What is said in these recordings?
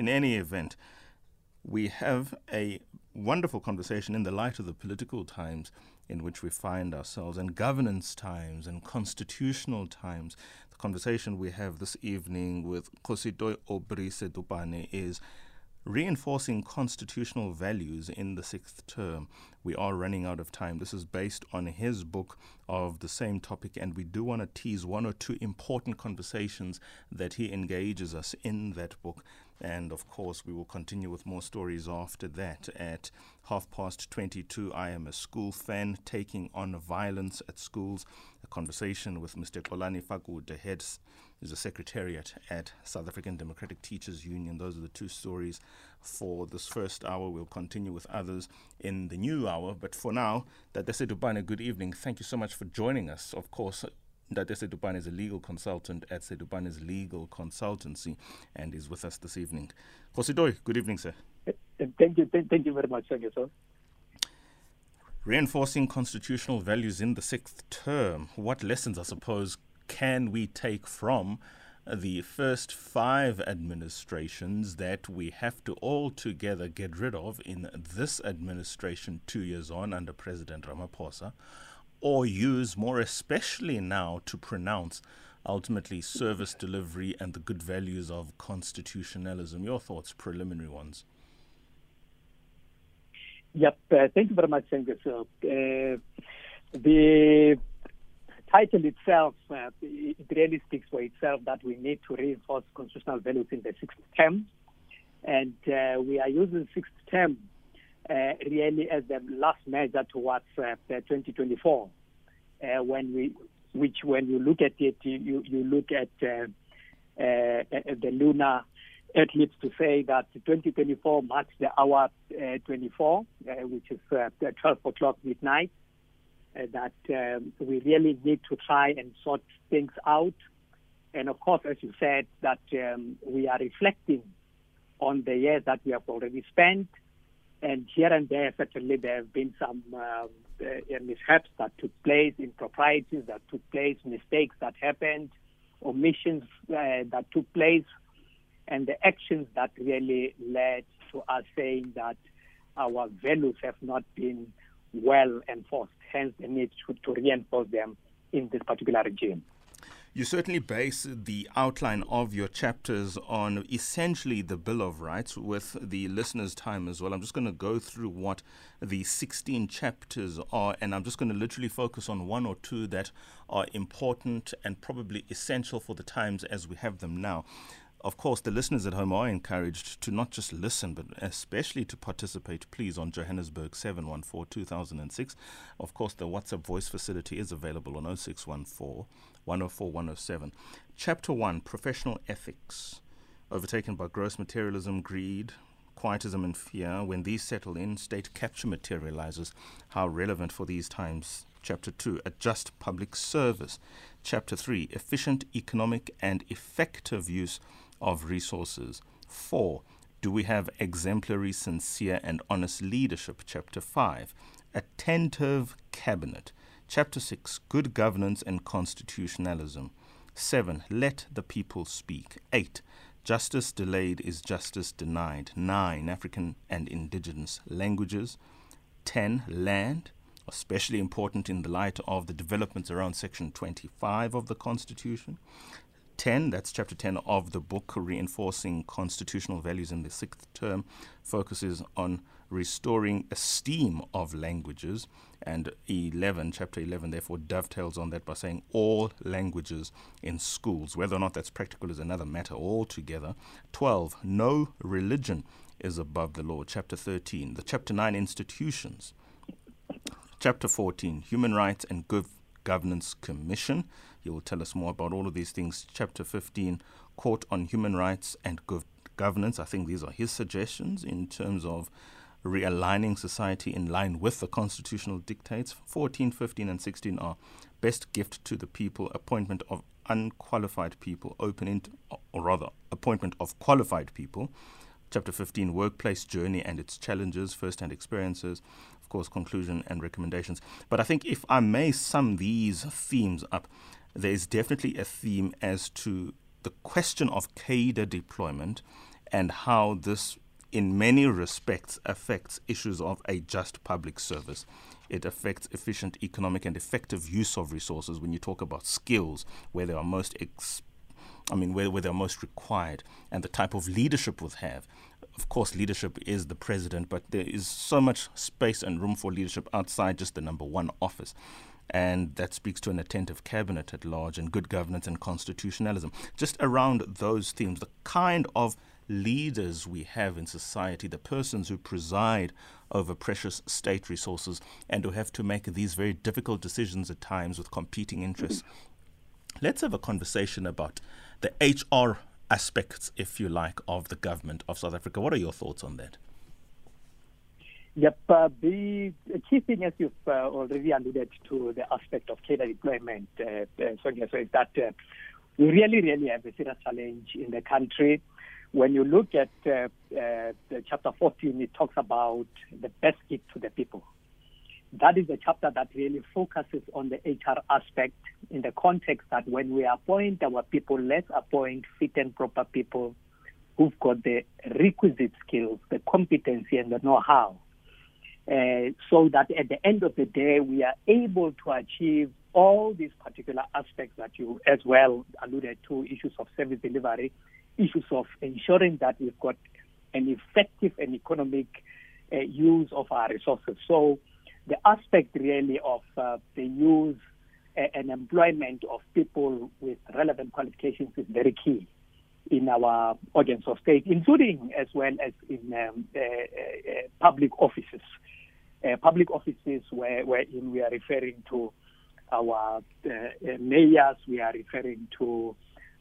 in any event, we have a wonderful conversation in the light of the political times in which we find ourselves and governance times and constitutional times. The conversation we have this evening with Kgosithoe Aubrey Sedupane is reinforcing constitutional values in the sixth term. We are running out of time. This is based on his book of the same topic, and we do want to tease one or two important conversations that he engages us in that book. And of course, we will continue with more stories after that. At half past 22, I am a school fan taking on violence at schools. A conversation with Mr. Xolani the heads is a secretariat at South African Democratic Teachers Union. Those are the two stories for this first hour. We'll continue with others in the new hour. But for now, Dadese Dupane, good evening. Thank you so much for joining us. Of course, Dadese Dupane is a legal consultant at Sedupane's Legal Consultancy and is with us this evening. Kgosithoe, good evening, sir. Thank you. Thank you very much. Thank you, sir. Reinforcing constitutional values in the sixth term. What lessons, I suppose, can we take from the first five administrations that we have to all together get rid of in this administration two years on under President Ramaphosa? or use more especially now to pronounce ultimately service delivery and the good values of constitutionalism. Your thoughts, preliminary ones. Yep, uh, thank you very much, Angus. Uh, the title itself, uh, it really speaks for itself that we need to reinforce constitutional values in the sixth term. And uh, we are using sixth term uh, really as the last measure towards uh, 2024. Uh, when we, which when you look at it, you you look at uh, the lunar eclipse to say that 2024 marks the hour 24, which is 12 o'clock midnight. That um, we really need to try and sort things out. And of course, as you said, that um, we are reflecting on the years that we have already spent and here and there, certainly, there have been some um, uh, mishaps that took place, improprieties that took place, mistakes that happened, omissions uh, that took place, and the actions that really led to us saying that our values have not been well enforced, hence the need to, to reinforce them in this particular regime. You certainly base the outline of your chapters on essentially the Bill of Rights with the listener's time as well. I'm just going to go through what the 16 chapters are, and I'm just going to literally focus on one or two that are important and probably essential for the times as we have them now of course, the listeners at home are encouraged to not just listen, but especially to participate, please, on Johannesburg 714 2006. Of course, the WhatsApp voice facility is available on 0614 104 107. Chapter 1 Professional Ethics. Overtaken by gross materialism, greed, quietism, and fear. When these settle in, state capture materializes. How relevant for these times. Chapter 2 A just public service. Chapter 3 Efficient economic and effective use of resources. Four, do we have exemplary, sincere, and honest leadership? Chapter 5. Attentive cabinet. Chapter 6. Good governance and constitutionalism. 7. Let the people speak. 8. Justice delayed is justice denied. 9. African and indigenous languages. 10. Land, especially important in the light of the developments around Section 25 of the Constitution. 10, that's chapter 10 of the book, Reinforcing Constitutional Values in the Sixth Term, focuses on restoring esteem of languages. And 11, chapter 11, therefore, dovetails on that by saying all languages in schools. Whether or not that's practical is another matter altogether. 12, no religion is above the law. Chapter 13, the chapter 9 institutions. Chapter 14, human rights and good governance commission. He will tell us more about all of these things. Chapter 15, Court on Human Rights and Gov- Governance. I think these are his suggestions in terms of realigning society in line with the constitutional dictates. 14, 15, and 16 are best gift to the people, appointment of unqualified people, opening, or rather, appointment of qualified people. Chapter 15, Workplace Journey and its Challenges, First Hand Experiences, of course, Conclusion and Recommendations. But I think if I may sum these themes up, there is definitely a theme as to the question of cadre deployment and how this, in many respects, affects issues of a just public service. It affects efficient economic and effective use of resources when you talk about skills, where they are most ex- I mean, where, where they're most required, and the type of leadership we have. Of course, leadership is the president, but there is so much space and room for leadership outside just the number one office. And that speaks to an attentive cabinet at large and good governance and constitutionalism. Just around those themes, the kind of leaders we have in society, the persons who preside over precious state resources and who have to make these very difficult decisions at times with competing interests. Let's have a conversation about the HR aspects, if you like, of the government of South Africa. What are your thoughts on that? Yep, uh, the key thing, as you've uh, already alluded to, the aspect of cadre deployment, uh, uh, so, so is that uh, we really, really have a serious challenge in the country. When you look at uh, uh, chapter 14, it talks about the best gift to the people. That is the chapter that really focuses on the HR aspect in the context that when we appoint our people, let's appoint fit and proper people who've got the requisite skills, the competency, and the know how. Uh, so that at the end of the day, we are able to achieve all these particular aspects that you as well alluded to issues of service delivery, issues of ensuring that we've got an effective and economic uh, use of our resources. So, the aspect really of uh, the use and employment of people with relevant qualifications is very key in our organs of state, including as well as in um, uh, uh, public offices. Uh, public offices where, wherein we are referring to our uh, mayors, we are referring to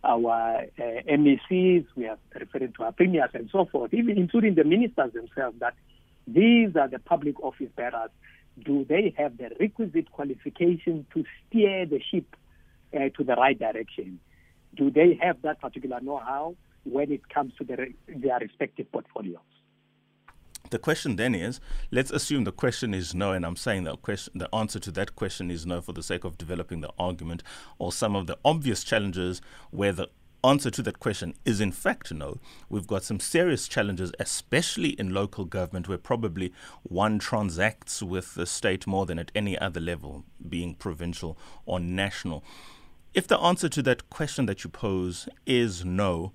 our uh, MECs, we are referring to our premiers and so forth, even including the ministers themselves, that these are the public office bearers do they have the requisite qualification to steer the ship uh, to the right direction? Do they have that particular know-how when it comes to their, their respective portfolios? The question then is, let's assume the question is no, and I'm saying that question, the answer to that question is no for the sake of developing the argument, or some of the obvious challenges where the answer to that question is in fact no. We've got some serious challenges, especially in local government, where probably one transacts with the state more than at any other level, being provincial or national. If the answer to that question that you pose is no,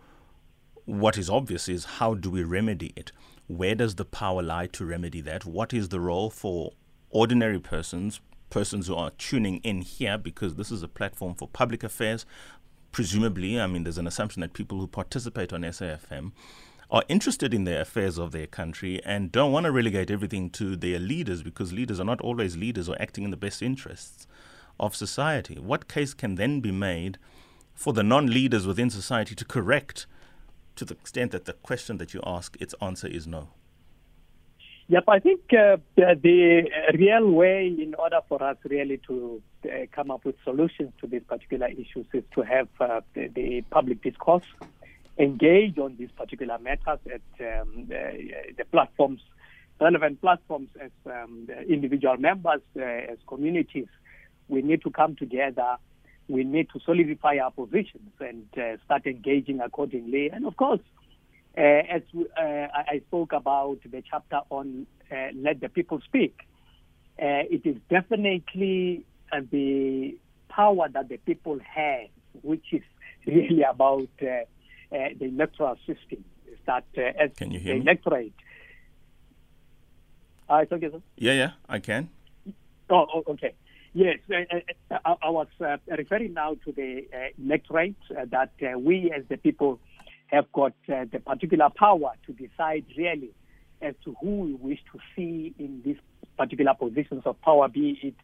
what is obvious is how do we remedy it? Where does the power lie to remedy that? What is the role for ordinary persons, persons who are tuning in here because this is a platform for public affairs, presumably, I mean, there's an assumption that people who participate on SAFM are interested in the affairs of their country and don't want to relegate everything to their leaders because leaders are not always leaders or acting in the best interests of society. What case can then be made for the non leaders within society to correct to the extent that the question that you ask, its answer is no? Yep, I think uh, the real way in order for us really to uh, come up with solutions to these particular issues is to have uh, the, the, public discourse engage on these particular matters at um, the platforms, relevant platforms as um, individual members, uh, as communities. We need to come together. We need to solidify our positions and uh, start engaging accordingly. And of course, uh, as uh, I spoke about the chapter on uh, let the people speak, it is definitely the power that the people have, which is really about the electoral system. Is that as Can you hear the electorate? Uh, it's okay, sir? Yeah, yeah, I can. Oh, oh okay. Yes, uh, I, I, was uh, referring now to the electorate that we as the people have got uh, the particular power to decide really as to who we wish to see in these particular positions of power, be it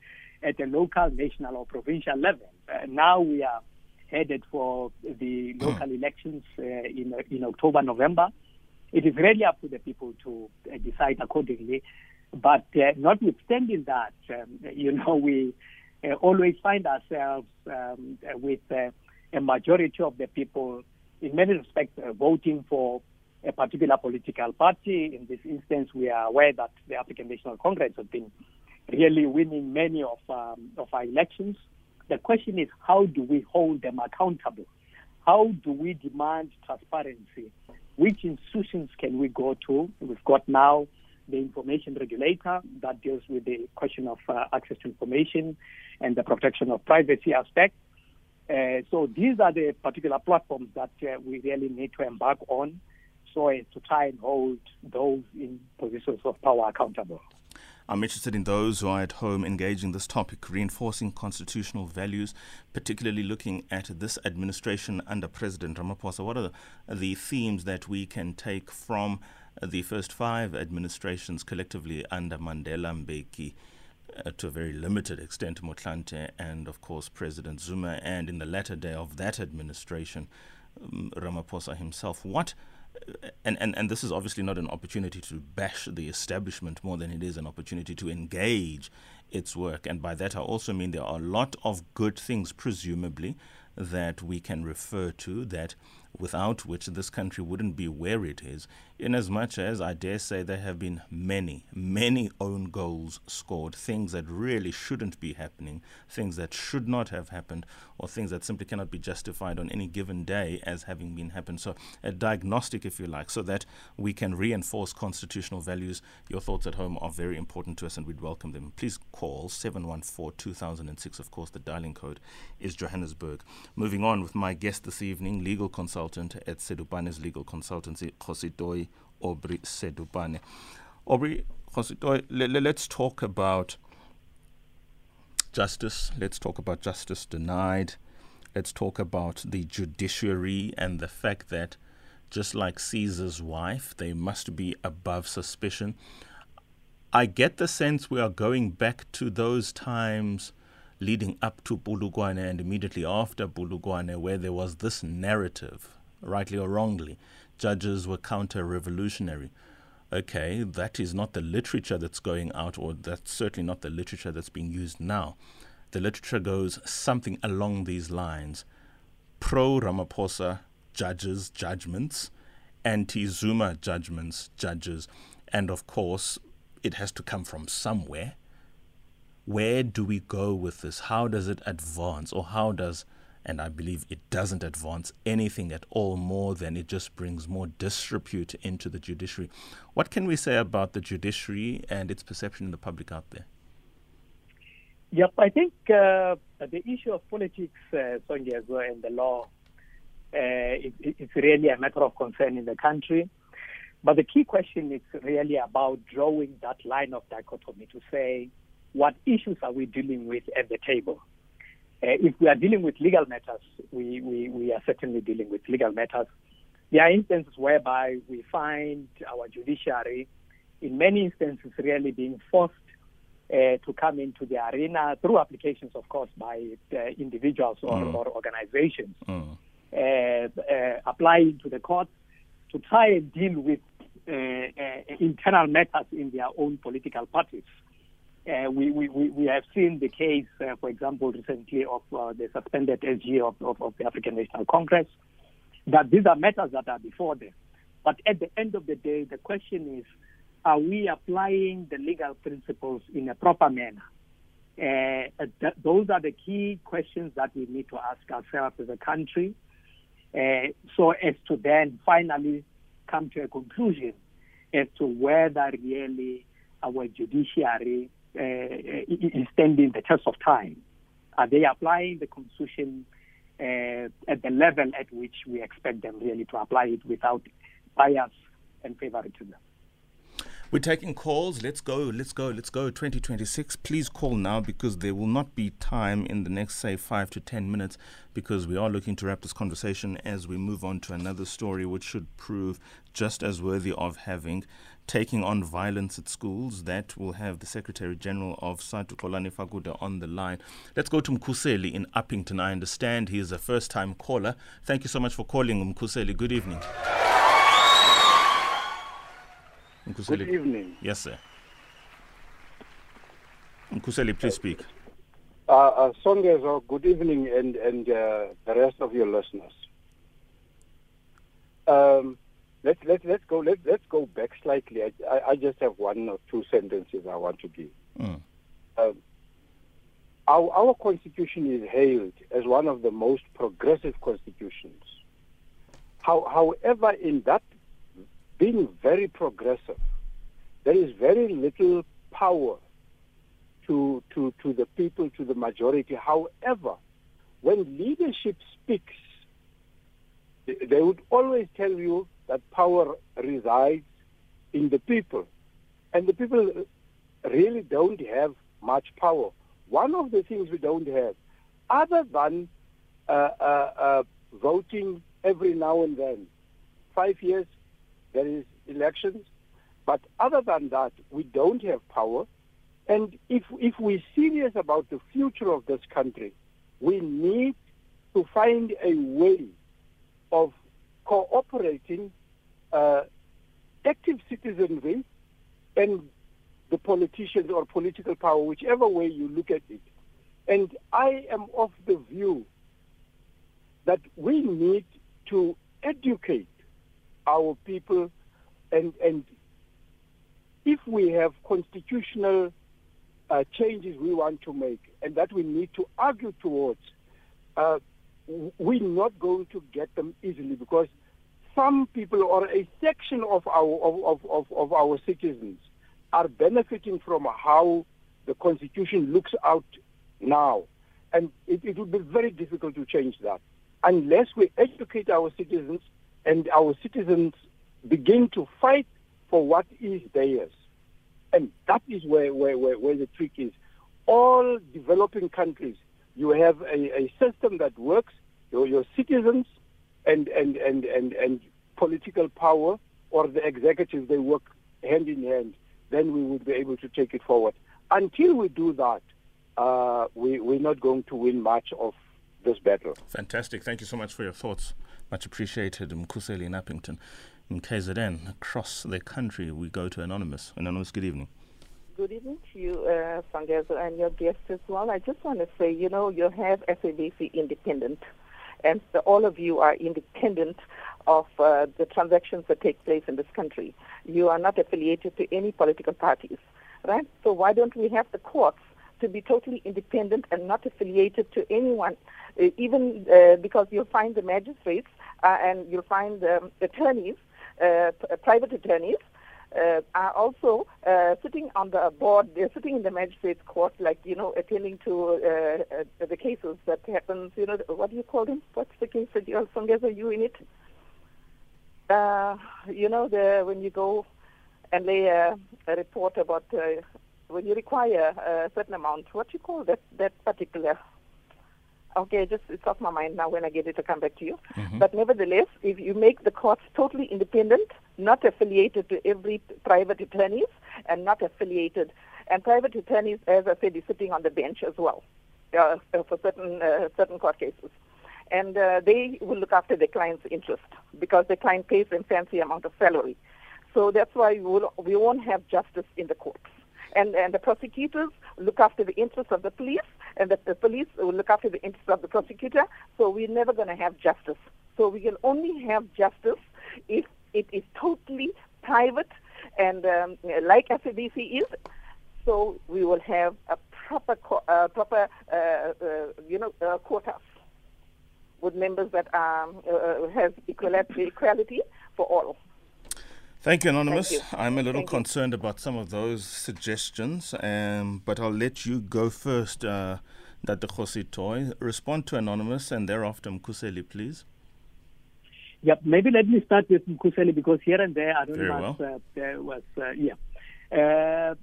at the local, national, or provincial level. Uh, now we are headed for the hmm. local elections uh, in, in October, November. It is really up to the people to uh, decide accordingly. But uh, notwithstanding that, um, you know, we uh, always find ourselves um, with a majority of the people in many respects, uh, voting for a particular political party. In this instance, we are aware that the African National Congress has been really winning many of, um, of our elections. The question is, how do we hold them accountable? How do we demand transparency which institutions can we go to? We've got now the information regulator that deals with the question of uh, access to information and the protection of privacy aspect. Uh, so these are the particular platforms that uh, we really need to embark on so as to try and hold those in positions of power accountable. I'm interested in those who are at home engaging this topic, reinforcing constitutional values, particularly looking at this administration under President Ramaphosa. What are the, the themes that we can take from the first five administrations collectively under Mandela Mbeki? Uh, to a very limited extent, Motlanthe and, of course, President Zuma, and in the latter day of that administration, um, Ramaphosa himself. What and, and, and this is obviously not an opportunity to bash the establishment more than it is an opportunity to engage its work. And by that, I also mean there are a lot of good things, presumably, that we can refer to that without which this country wouldn't be where it is, inasmuch as much as I dare say there have been many, many own goals scored, things that really shouldn't be happening, things that should not have happened, or things that simply cannot be justified on any given day as having been happened. So, a diagnostic, if you like, so that we can reinforce constitutional values. Your thoughts at home are very important to us, and we'd welcome them. Please call 714 2006. Of course, the dialing code is Johannesburg. Moving on with my guest this evening, legal consultant at Sedupane's legal consultancy, Kgositoi Aubrey Sedupane. Aubrey let's talk about justice. Let's talk about justice denied. Let's talk about the judiciary and the fact that, just like Caesar's wife, they must be above suspicion. I get the sense we are going back to those times leading up to Polokwane and immediately after Polokwane, where there was this narrative, rightly or wrongly, judges were counter revolutionary okay, that is not the literature that's going out, or that's certainly not the literature that's being used now. The literature goes something along these lines pro Ramaphosa judges, judgments, anti Zuma judgments, judges, and of course, it has to come from somewhere. Where do we go with this? How does it advance, or how does and I believe it doesn't advance anything at all more than it just brings more disrepute into the judiciary. What can we say about the judiciary and its perception in the public out there? Yep, I think uh, the issue of politics, uh, well and the law, uh, it, it's really a matter of concern in the country. But the key question is really about drawing that line of dichotomy to say, what issues are we dealing with at the table? Uh, if we are dealing with legal matters, we, we, we are certainly dealing with legal matters. There are instances whereby we find our judiciary, in many instances, really being forced uh, to come into the arena through applications, of course, by individuals or, mm. or organizations, mm. uh, uh, applying to the courts to try and deal with uh, uh, internal matters in their own political parties. Uh, we, we, we have seen the case, uh, for example, recently of uh, the suspended SG of, of, of, the African National Congress, that these are matters that are before them. But at the end of the day, the question is, are we applying the legal principles in a proper manner? Uh, th- those are the key questions that we need to ask ourselves as a country, uh, so as to then finally come to a conclusion as to whether really our judiciary uh, is standing the test of time? Are they applying the Constitution uh, at the level at which we expect them really to apply it without bias and favoritism? We're taking calls. Let's go, let's go, let's go. 2026. Please call now because there will not be time in the next, say, five to 10 minutes because we are looking to wrap this conversation as we move on to another story which should prove just as worthy of having taking on violence at schools. That will have the Secretary General of SADTU Xolani Fakude on the line. Let's go to Mkhuseli in Upington. I understand he is a first time caller. Thank you so much for calling, Mkhuseli. Good evening. Good evening. Yes, sir. Mkhuseli, please speak. Uh, uh, Songezo, good evening, and, and uh, the rest of your listeners. Um, let's let let's go let let's go back slightly. I, I, I just have one or two sentences I want to give. Mm. Um, our our constitution is hailed as one of the most progressive constitutions. How, however, in that being very progressive, there is very little power to, to, to the people, to the majority. However, when leadership speaks, they would always tell you that power resides in the people. And the people really don't have much power. One of the things we don't have, other than uh, uh, uh, voting every now and then, five years there is elections, but other than that, we don't have power. And if, if we're serious about the future of this country, we need to find a way of cooperating uh, active citizenry and the politicians or political power, whichever way you look at it. And I am of the view that we need to educate our people and, and if we have constitutional uh, changes we want to make and that we need to argue towards, uh, we're not going to get them easily because some people or a section of our of, of, of, our citizens are benefiting from how the constitution looks out now. And it, it would be very difficult to change that unless we educate our citizens and our citizens begin to fight for what is theirs. And that is where, where, where, where the trick is. All developing countries, you have a, a system that works, your, your citizens and, and, and, and, and political power or the executive, they work hand in hand, then we would be able to take it forward. Until we do that, uh, we, we're not going to win much of this battle. Fantastic. Thank you so much for your thoughts. Much appreciated, Mkhuseli in Upington. In KZN, across the country, we go to Anonymous. Anonymous, good evening. Good evening to you, uh, and your guests as well. I just want to say, you know, you have SABC independent, and so all of you are independent of uh, the transactions that take place in this country. You are not affiliated to any political parties, right? So why don't we have the courts to be totally independent and not affiliated to anyone, uh, even uh, because you'll find the magistrates uh, and you'll find um, attorneys, uh, p- private attorneys, uh, are also uh, sitting on the board. They're sitting in the magistrates' court, like you know, attending to uh, uh, the cases that happens. You know, what do you call them? What's the case that you're Songezo, you in it? Uh, you know, the when you go and lay a, a report about uh, when you require a certain amount, what you call that that particular Okay, just it's off my mind now. When I get it, to come back to you. Mm-hmm. But nevertheless, if you make the courts totally independent, not affiliated to every private attorneys, and not affiliated, and private attorneys, as I said, is sitting on the bench as well uh, for certain uh, certain court cases, and uh, they will look after the client's interest because the client pays them fancy amount of salary. So that's why we, will, we won't have justice in the courts and, and the prosecutors look after the interests of the police, and that the police will look after the interests of the prosecutor. So we're never going to have justice. So we can only have justice if it is totally private and um, like SABC is. So we will have a proper, uh, proper, uh, uh, you know, uh, quotas with members that um, uh, has equality, equality for all. Thank you, Anonymous. Thank you. I'm a little Thank concerned you. about some of those suggestions, um, but I'll let you go first, uh, Dr. Jose Toy. Respond to Anonymous and thereafter Mkhuseli, please. Yep, maybe let me start with Mkhuseli because here and there Anonymous well. uh, was, uh, yeah. Uh,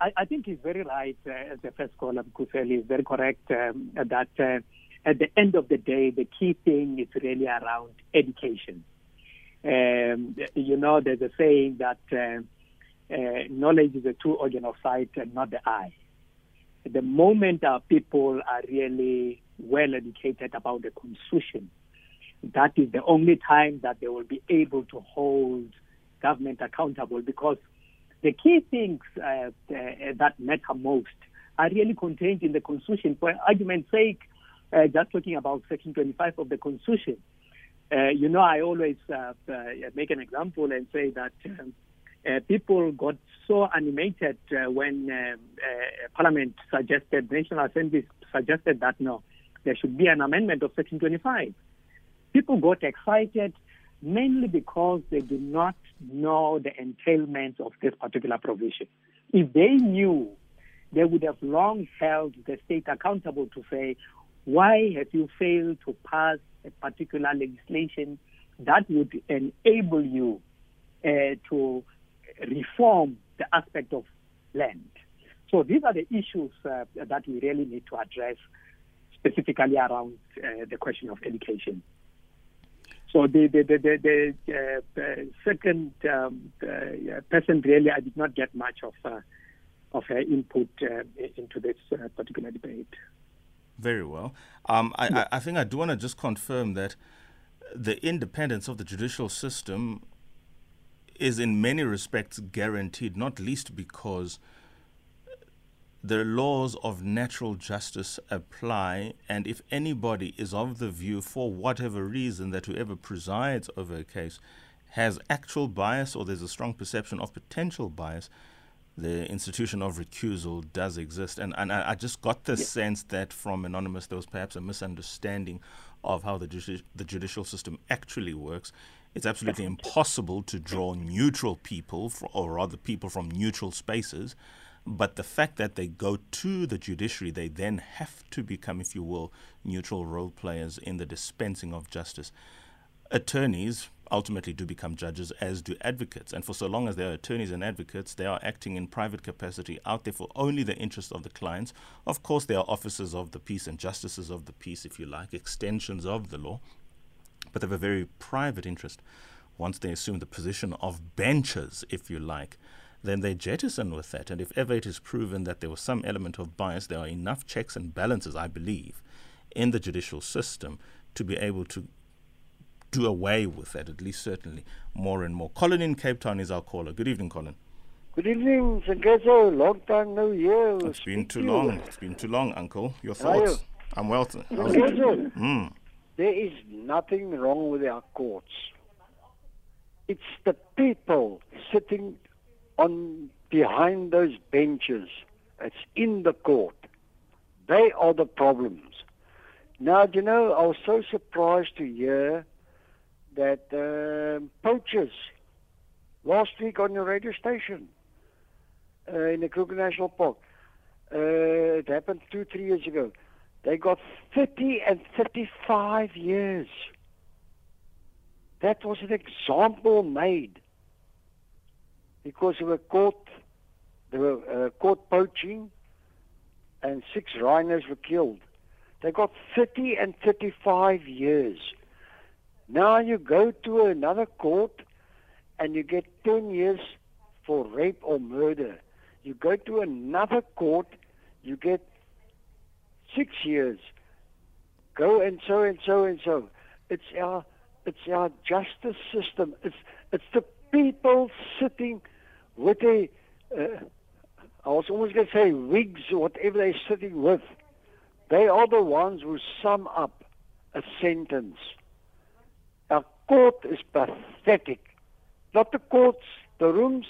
I, I, think he's very right uh, the first caller, Mkhuseli is very correct um, that uh, at the end of the day, the key thing is really around education. Um, you know, there's a saying that uh, uh, knowledge is a true organ of sight and not the eye. The moment our people are really well educated about the constitution, that is the only time that they will be able to hold government accountable because the key things uh, that matter most are really contained in the constitution. For argument's sake, uh, just talking about Section 25 of the constitution, uh, you know, I always uh, uh, make an example and say that um, uh, people got so animated uh, when um, uh, Parliament suggested, National Assembly suggested that no, there should be an amendment of Section 25. People got excited mainly because they do not know the entailments of this particular provision. If they knew, they would have long held the state accountable to say, why have you failed to pass a particular legislation that would enable you uh, to reform the aspect of land? So these are the issues uh, that we really need to address specifically around uh, the question of education. So the the the, the, the uh, second um, uh, person really, I did not get much of uh, of her input uh, into this uh, particular debate. Very well. Um, I, yeah. I, I think I do want to just confirm that the independence of the judicial system is in many respects guaranteed, not least because the laws of natural justice apply, and if anybody is of the view, for whatever reason, that whoever presides over a case has actual bias or there's a strong perception of potential bias, the institution of recusal does exist. And, and I, I just got the sense that from Anonymous there was perhaps a misunderstanding of how the, judici- the judicial system actually works. It's absolutely impossible to draw neutral people, for, or rather people from neutral spaces, but the fact that they go to the judiciary, they then have to become, if you will, neutral role players in the dispensing of justice. Attorneys ultimately do become judges, as do advocates. And for so long as they are attorneys and advocates, they are acting in private capacity out there for only the interest of the clients. Of course, they are officers of the peace and justices of the peace, if you like, extensions of the law, but they have a very private interest once they assume the position of benchers, if you like then they jettison with that. And if ever it is proven that there was some element of bias, there are enough checks and balances, I believe, in the judicial system to be able to do away with that, at least certainly more and more. Colin in Cape Town is our caller. Good evening, Colin. Good evening, Songezo. Long time no hear. It's been too long. It's been too long, Uncle. Your thoughts? You? I'm well. mm. There is nothing wrong with our courts. It's the people sitting on behind those benches. It's in the court. They are the problems. Now, you know, I was so surprised to hear that uh, poachers last week on the radio station uh, in the Kruger National Park. Uh, it happened two, three years ago. They got 30 and 35 years. That was an example made because they were caught, they were uh, caught poaching, and six rhinos were killed. They got 30 and 35 years. Now you go to another court and you get 10 years for rape or murder. You go to another court, you get six years. Go and so and so and so. It's our it's our justice system. It's it's the people sitting with a, uh, I was almost going to say wigs or whatever they're sitting with, they are the ones who sum up a sentence. Our court is pathetic. Not the courts, the rooms,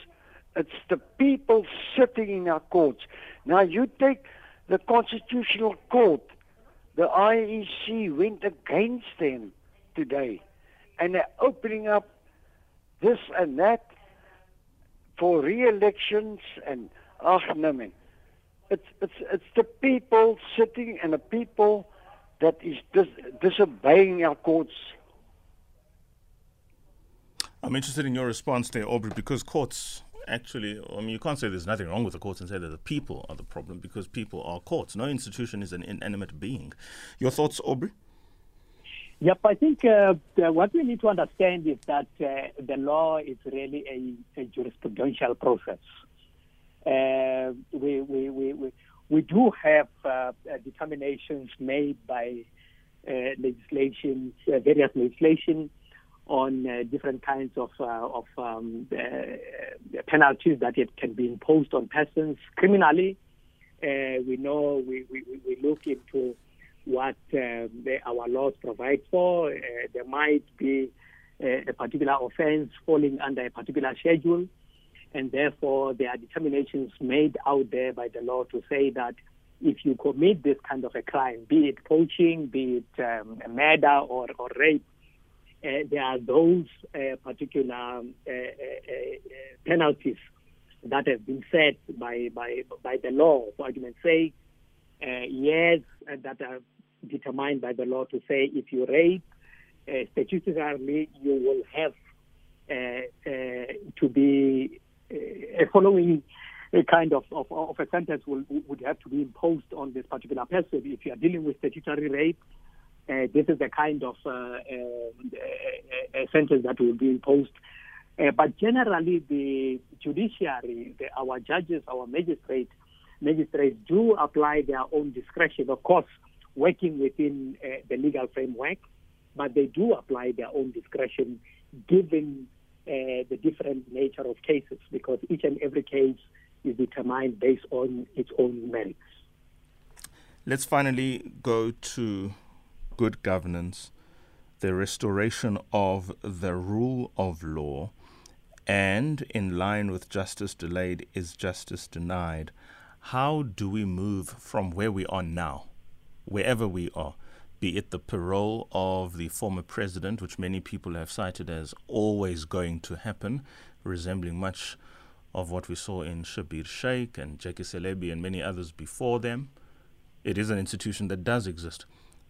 it's the people sitting in our courts. Now you take the Constitutional Court, the IEC went against them today, and they're opening up this and that for re-elections and ach no It's it's it's the people sitting and the people that is dis- disobeying our courts. I'm interested in your response there, Aubrey, because courts actually, I mean, you can't say there's nothing wrong with the courts and say that the people are the problem because people are courts. No institution is an inanimate being. Your thoughts, Aubrey? Yep, I think uh, what we need to understand is that uh, the law is really a, a jurisprudential process. Uh, we, we, we, we, we do have uh, determinations made by uh, legislation, uh, various legislation on different kinds of, of um, penalties that it can be imposed on persons criminally. we know we, we, we look into what uh, the, our laws provide for. Uh, there might be a, uh, a particular offense falling under a particular schedule, and therefore there are determinations made out there by the law to say that if you commit this kind of a crime, be it poaching, be it um, murder or, or rape, uh, Eh, there are those uh, particular uh, penalties that have been set by, by, by the law, for argument's sake, yes, that are determined by the law to say if you rape, statutorily you will have to be following a kind of, of, of a sentence will, would have to be imposed on this particular person. If you are dealing with statutory rape, uh, this is the kind of uh, uh, sentence that will be imposed. Uh, but generally, the judiciary, the, our judges, our magistrates, magistrates do apply their own discretion, of course, working within uh, the legal framework, but they do apply their own discretion given uh, the different nature of cases, because each and every case is determined based on its own merits. Let's finally go to good governance, the restoration of the rule of law, and in line with justice delayed is justice denied. How do we move from where we are now, wherever we are, be it the parole of the former president, which many people have cited as always going to happen, resembling much of what we saw in Schabir Shaik and Jackie Selebi and many others before them. It is an institution that does exist.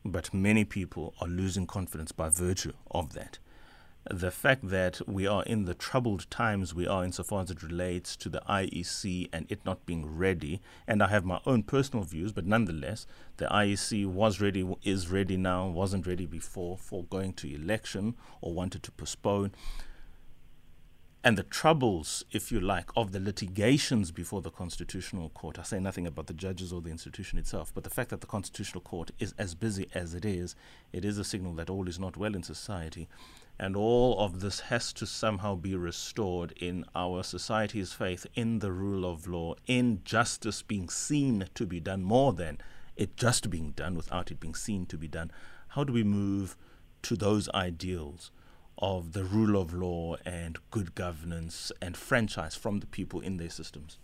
But many people are losing confidence by virtue of that. The fact that we are in the troubled times we are insofar as it relates to the IEC and it not being ready, and I have my own personal views, but nonetheless, the IEC was ready, is ready now, wasn't ready before for going to election or wanted to postpone and the troubles, if you like, of the litigations before the Constitutional Court. I say nothing about the judges or the institution itself, but the fact that the Constitutional Court is as busy as it is, it is a signal that all is not well in society. And all of this has to somehow be restored in our society's faith in the rule of law, in justice being seen to be done more than it just being done without it being seen to be done. How do we move to those ideals? Of the rule of law and good governance and franchise from the people in their systems?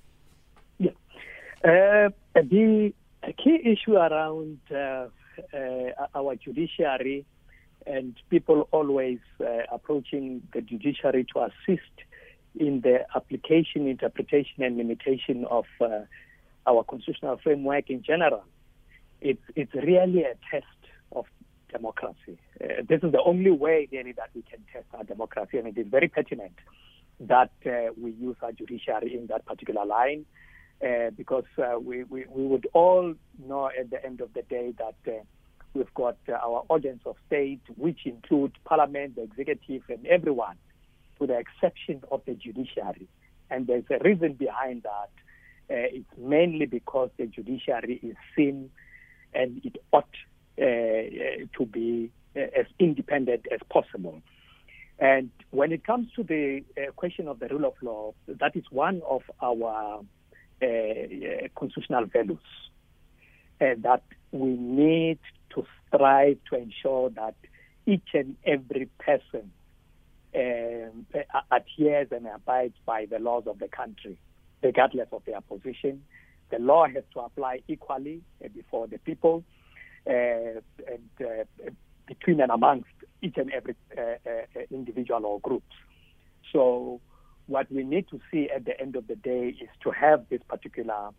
Yeah. Uh, the key issue around uh, uh, our judiciary and people always uh, approaching the judiciary to assist in the application, interpretation, and limitation of uh, our constitutional framework in general. It's, it's really a test democracy. Uh, this is the only way really that we can test our democracy, and it is very pertinent that uh, we use our judiciary in that particular line, uh, because uh, we, we, we would all know at the end of the day that uh, we've got uh, our organs of state, which include parliament, the executive, and everyone, to the exception of the judiciary. And there's a reason behind that. it's mainly because the judiciary is seen and it ought to be uh, as independent as possible. And when it comes to the question of the rule of law, that is one of our constitutional values that we need to strive to ensure that each and every person um, adheres and abides by the laws of the country, regardless of their position. The law has to apply equally before the people, uh, and uh, between and amongst each and every uh, individual or groups. So what we need to see at the end of the day is to have this particular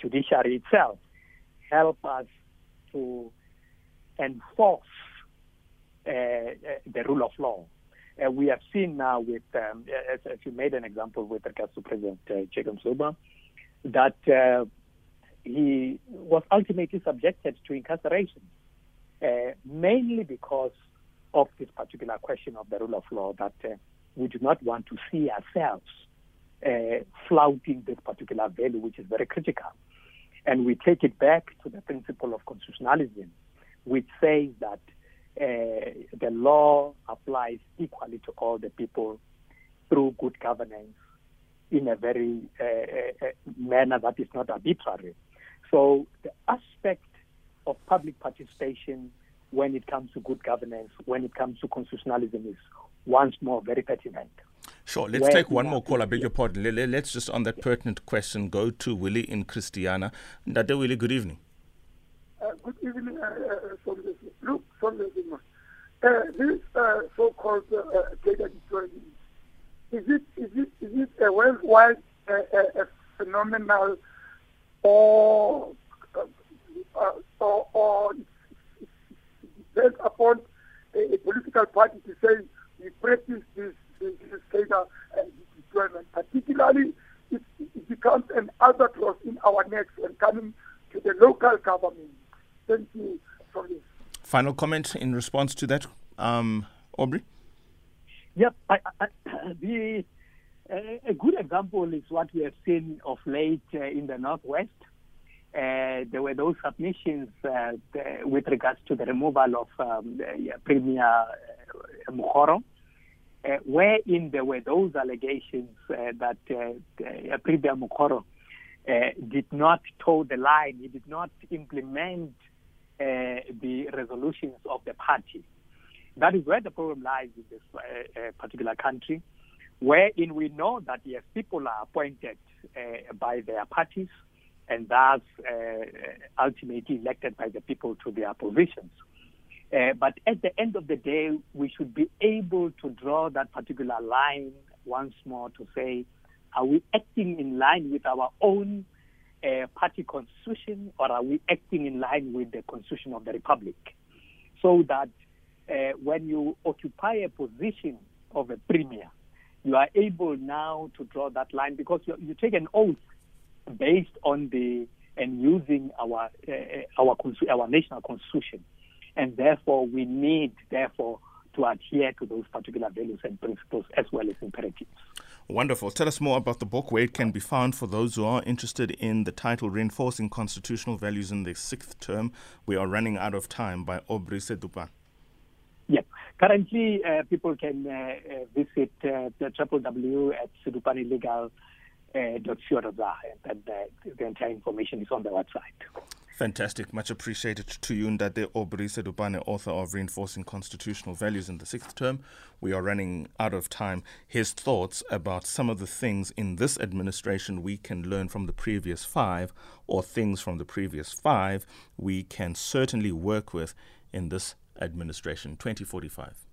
judiciary itself help us to enforce the rule of law. Uh, we have seen now with, um, as, as, you made an example with regards to President uh, Jacob Zuma, that uh, he was ultimately subjected to incarceration, uh, mainly because of this particular question of the rule of law that uh, we do not want to see ourselves uh, flouting this particular value, which is very critical. And we take it back to the principle of constitutionalism, which says that uh, the law applies equally to all the people through good governance in a very uh, uh, manner that is not arbitrary. So the aspect of public participation when it comes to good governance, when it comes to constitutionalism is once more very pertinent. Sure. Let's Where take one more call. I beg your pardon. Let's just, on that pertinent question, go to Willie in Christiana. Dada Willie, good evening. Uh, good evening, uh, uh, Look, from the uh, this uh, so-called uh, cadre deployment, is it, is it, is it a worldwide uh, uh, phenomenal or, uh, or, or depends upon a, a, political party to say we practice this, this, this cadre deployment, particularly it, it becomes an albatross in our necks when coming to the local government. Thank you for this. Final comment in response to that, um, Aubrey? Yep. I, I, the, a good example is what we have seen of late uh, in the Northwest. Uh, there were those submissions uh, the, with regards to the removal of um, the, Premier uh, Mokgoro, uh, wherein there were those allegations uh, that Premier Mokgoro did not toe the line, he did not implement the resolutions of the party. That is where the problem lies in this particular country, wherein we know that yes, people are appointed uh, by their parties and thus uh, ultimately elected by the people to their positions. Uh, but at the end of the day, we should be able to draw that particular line once more to say, are we acting in line with our own uh, party constitution or are we acting in line with the constitution of the republic? So that uh, when you occupy a position of a premier, you are able now to draw that line because you, you take an oath based on the and using our uh, our our national constitution, and therefore we need therefore to adhere to those particular values and principles as well as imperatives. Wonderful. Tell us more about the book, where it can be found for those who are interested in the title Reinforcing Constitutional Values in the Sixth Term. We are running out of time by Aubrey Sedupane. Yep. Currently, uh, people can uh, uh visit uh, the www at sedupanelegal.co.za and uh, the entire information is on the website. Fantastic. Much appreciated to you, Ndate Aubrey Sedupane, author of Reinforcing Constitutional Values in the Sixth Term. We are running out of time. His thoughts about some of the things in this administration we can learn from the previous five, or things from the previous five we can certainly work with in this administration 2045.